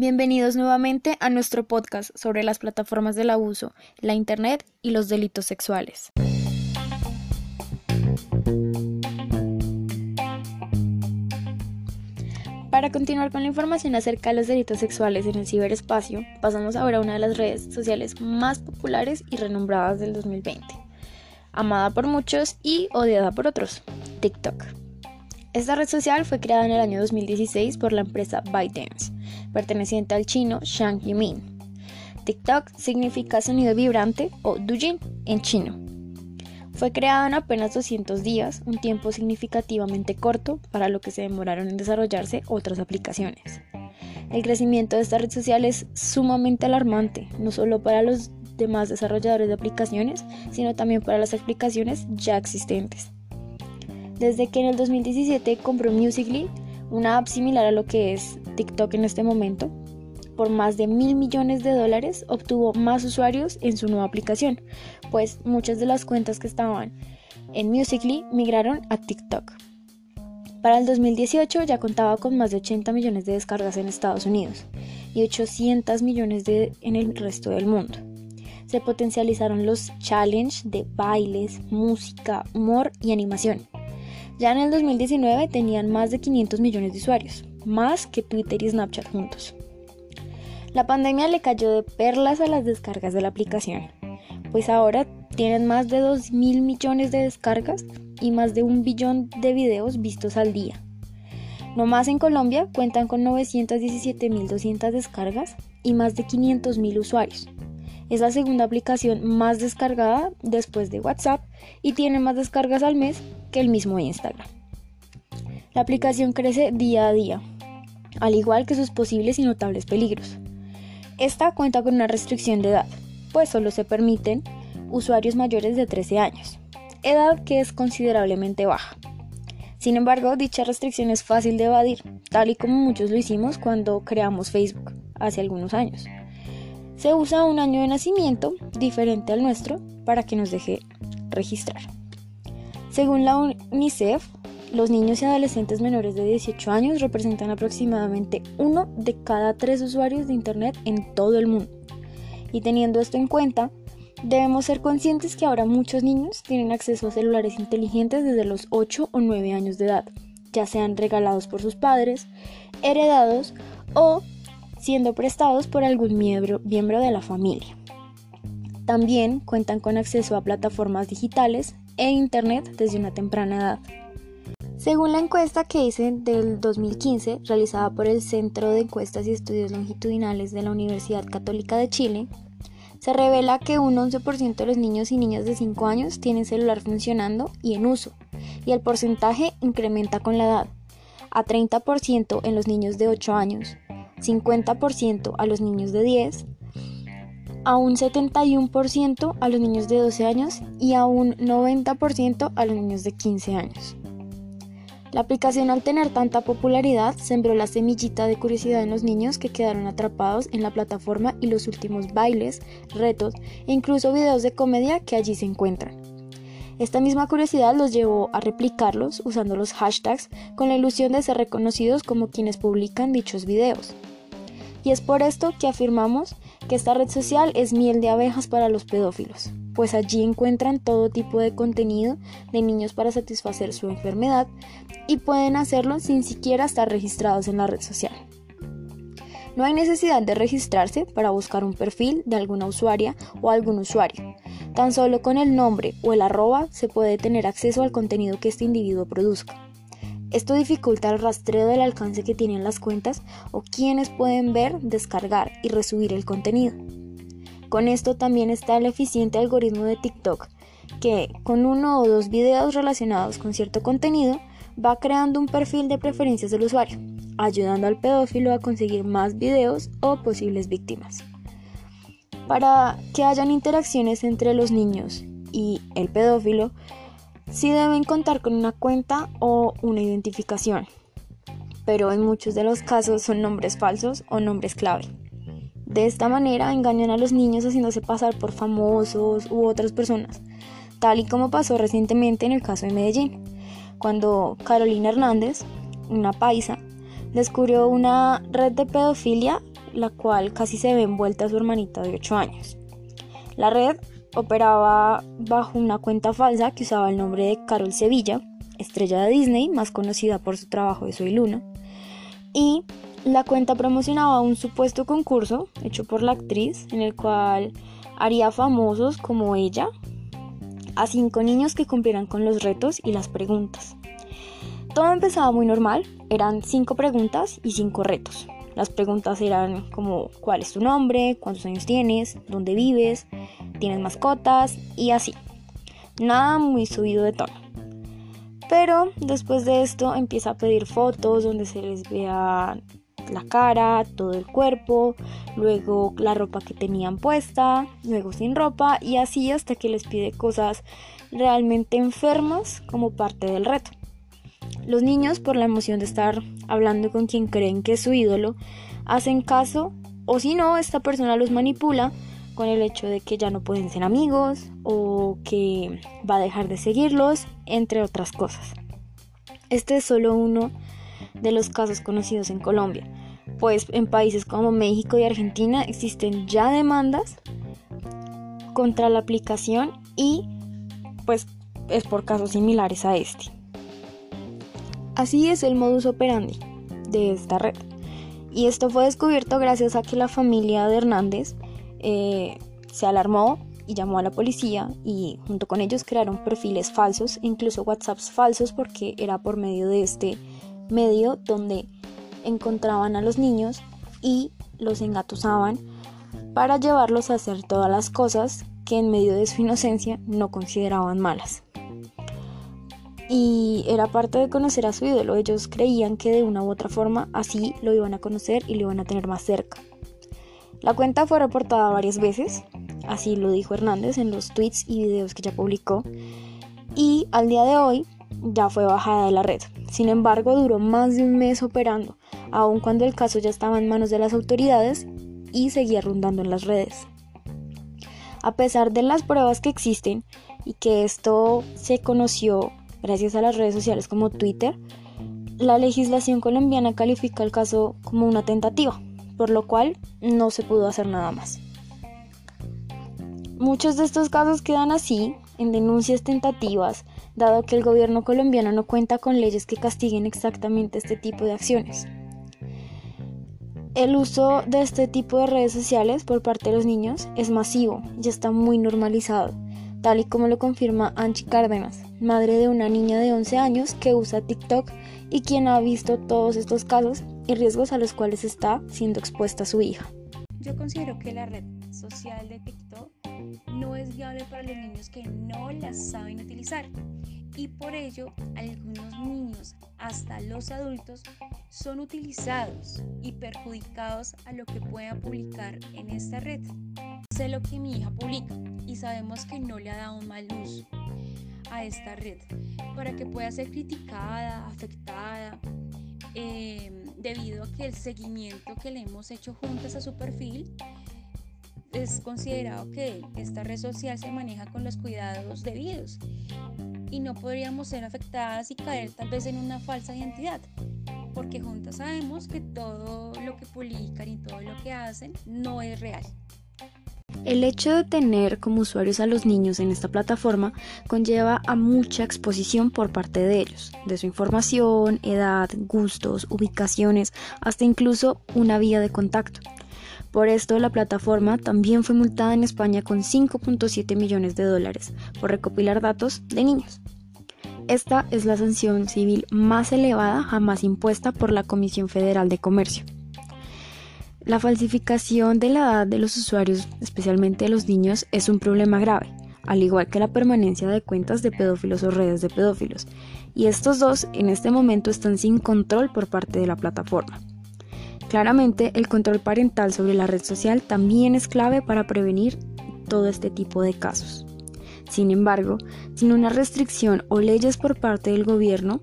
Bienvenidos nuevamente a nuestro podcast sobre las plataformas del abuso, la Internet y los delitos sexuales. Para continuar con la información acerca de los delitos sexuales en el ciberespacio, pasamos ahora a una de las redes sociales más populares y renombradas del 2020, amada por muchos y odiada por otros, TikTok. Esta red social fue creada en el año 2016 por la empresa ByteDance perteneciente al chino Shang Yimin. TikTok significa sonido vibrante o Dujin en chino. Fue creado en apenas 200 días, un tiempo significativamente corto para lo que se demoraron en desarrollarse otras aplicaciones. El crecimiento de esta red social es sumamente alarmante, no solo para los demás desarrolladores de aplicaciones, sino también para las aplicaciones ya existentes. Desde que en el 2017 compró Musical.ly, una app similar a lo que es TikTok en este momento, por más de mil millones de dólares obtuvo más usuarios en su nueva aplicación, pues muchas de las cuentas que estaban en Musical.ly migraron a TikTok. Para el 2018 ya contaba con más de 80 millones de descargas en Estados Unidos y 800 millones de, en el resto del mundo. Se potencializaron los challenges de bailes, música, humor y animación ya en el 2019 tenían más de 500 millones de usuarios, más que Twitter y Snapchat juntos. La pandemia le cayó de perlas a las descargas de la aplicación, pues ahora tienen más de 2 mil millones de descargas y más de un billón de videos vistos al día. No más en Colombia cuentan con 917.200 descargas y más de 500.000 usuarios. Es la segunda aplicación más descargada después de WhatsApp y tiene más descargas al mes que el mismo Instagram. La aplicación crece día a día, al igual que sus posibles y notables peligros. Esta cuenta con una restricción de edad, pues solo se permiten usuarios mayores de 13 años, edad que es considerablemente baja. Sin embargo, dicha restricción es fácil de evadir, tal y como muchos lo hicimos cuando creamos Facebook hace algunos años. Se usa un año de nacimiento diferente al nuestro para que nos deje registrar. Según la UNICEF, los niños y adolescentes menores de 18 años representan aproximadamente uno de cada tres usuarios de Internet en todo el mundo. Y teniendo esto en cuenta, debemos ser conscientes que ahora muchos niños tienen acceso a celulares inteligentes desde los 8 o 9 años de edad, ya sean regalados por sus padres, heredados o siendo prestados por algún miembro, miembro de la familia. También cuentan con acceso a plataformas digitales e Internet desde una temprana edad. Según la encuesta que hice del 2015, realizada por el Centro de Encuestas y Estudios Longitudinales de la Universidad Católica de Chile, se revela que un 11% de los niños y niñas de 5 años tienen celular funcionando y en uso, y el porcentaje incrementa con la edad, a 30% en los niños de 8 años, 50% a los niños de 10, a un 71% a los niños de 12 años y a un 90% a los niños de 15 años. La aplicación al tener tanta popularidad sembró la semillita de curiosidad en los niños que quedaron atrapados en la plataforma y los últimos bailes, retos e incluso videos de comedia que allí se encuentran. Esta misma curiosidad los llevó a replicarlos usando los hashtags con la ilusión de ser reconocidos como quienes publican dichos videos. Y es por esto que afirmamos que esta red social es miel de abejas para los pedófilos, pues allí encuentran todo tipo de contenido de niños para satisfacer su enfermedad y pueden hacerlo sin siquiera estar registrados en la red social. No hay necesidad de registrarse para buscar un perfil de alguna usuaria o algún usuario. Tan solo con el nombre o el arroba se puede tener acceso al contenido que este individuo produzca. Esto dificulta el rastreo del alcance que tienen las cuentas o quienes pueden ver, descargar y resubir el contenido. Con esto también está el eficiente algoritmo de TikTok, que con uno o dos videos relacionados con cierto contenido va creando un perfil de preferencias del usuario, ayudando al pedófilo a conseguir más videos o posibles víctimas. Para que hayan interacciones entre los niños y el pedófilo, sí deben contar con una cuenta o una identificación, pero en muchos de los casos son nombres falsos o nombres clave. De esta manera engañan a los niños haciéndose pasar por famosos u otras personas, tal y como pasó recientemente en el caso de Medellín, cuando Carolina Hernández, una paisa, descubrió una red de pedofilia la cual casi se ve envuelta a su hermanita de 8 años. La red operaba bajo una cuenta falsa que usaba el nombre de Carol Sevilla, estrella de Disney, más conocida por su trabajo de Soy Luna, y la cuenta promocionaba un supuesto concurso hecho por la actriz en el cual haría famosos como ella a cinco niños que cumplieran con los retos y las preguntas. Todo empezaba muy normal, eran cinco preguntas y cinco retos. Las preguntas eran como cuál es tu nombre, cuántos años tienes, dónde vives, tienes mascotas y así. Nada muy subido de tono. Pero después de esto empieza a pedir fotos donde se les vea la cara, todo el cuerpo, luego la ropa que tenían puesta, luego sin ropa y así hasta que les pide cosas realmente enfermas como parte del reto. Los niños, por la emoción de estar hablando con quien creen que es su ídolo, hacen caso o si no, esta persona los manipula con el hecho de que ya no pueden ser amigos o que va a dejar de seguirlos, entre otras cosas. Este es solo uno de los casos conocidos en Colombia, pues en países como México y Argentina existen ya demandas contra la aplicación y pues es por casos similares a este. Así es el modus operandi de esta red. Y esto fue descubierto gracias a que la familia de Hernández eh, se alarmó y llamó a la policía y junto con ellos crearon perfiles falsos, incluso WhatsApps falsos porque era por medio de este medio donde encontraban a los niños y los engatusaban para llevarlos a hacer todas las cosas que en medio de su inocencia no consideraban malas. Y era parte de conocer a su ídolo, ellos creían que de una u otra forma así lo iban a conocer y lo iban a tener más cerca. La cuenta fue reportada varias veces, así lo dijo Hernández en los tweets y videos que ya publicó, y al día de hoy ya fue bajada de la red. Sin embargo, duró más de un mes operando, aun cuando el caso ya estaba en manos de las autoridades y seguía rondando en las redes. A pesar de las pruebas que existen y que esto se conoció gracias a las redes sociales como Twitter, la legislación colombiana califica el caso como una tentativa, por lo cual no se pudo hacer nada más. Muchos de estos casos quedan así, en denuncias tentativas, dado que el gobierno colombiano no cuenta con leyes que castiguen exactamente este tipo de acciones. El uso de este tipo de redes sociales por parte de los niños es masivo y está muy normalizado, tal y como lo confirma Anchi Cárdenas, madre de una niña de 11 años que usa TikTok y quien ha visto todos estos casos y riesgos a los cuales está siendo expuesta su hija. Yo considero que la red social de TikTok no es viable para los niños que no la saben utilizar y por ello algunos niños, hasta los adultos, son utilizados y perjudicados a lo que puedan publicar en esta red. Sé lo que mi hija publica y sabemos que no le ha dado mal uso a esta red para que pueda ser criticada, afectada, eh, debido a que el seguimiento que le hemos hecho juntas a su perfil es considerado que esta red social se maneja con los cuidados debidos y no podríamos ser afectadas y caer tal vez en una falsa identidad, porque juntas sabemos que todo lo que publican y todo lo que hacen no es real. El hecho de tener como usuarios a los niños en esta plataforma conlleva a mucha exposición por parte de ellos, de su información, edad, gustos, ubicaciones, hasta incluso una vía de contacto. Por esto, la plataforma también fue multada en España con 5.7 millones de dólares por recopilar datos de niños. Esta es la sanción civil más elevada jamás impuesta por la Comisión Federal de Comercio. La falsificación de la edad de los usuarios, especialmente de los niños, es un problema grave, al igual que la permanencia de cuentas de pedófilos o redes de pedófilos, y estos dos en este momento están sin control por parte de la plataforma. Claramente, el control parental sobre la red social también es clave para prevenir todo este tipo de casos. Sin embargo, sin una restricción o leyes por parte del gobierno,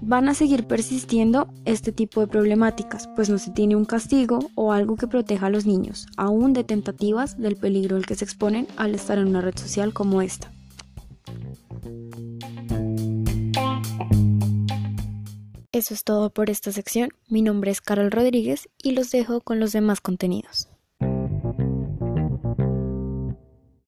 van a seguir persistiendo este tipo de problemáticas, pues no se tiene un castigo o algo que proteja a los niños, aún de tentativas del peligro al que se exponen al estar en una red social como esta. Eso es todo por esta sección. Mi nombre es Carol Rodríguez y los dejo con los demás contenidos.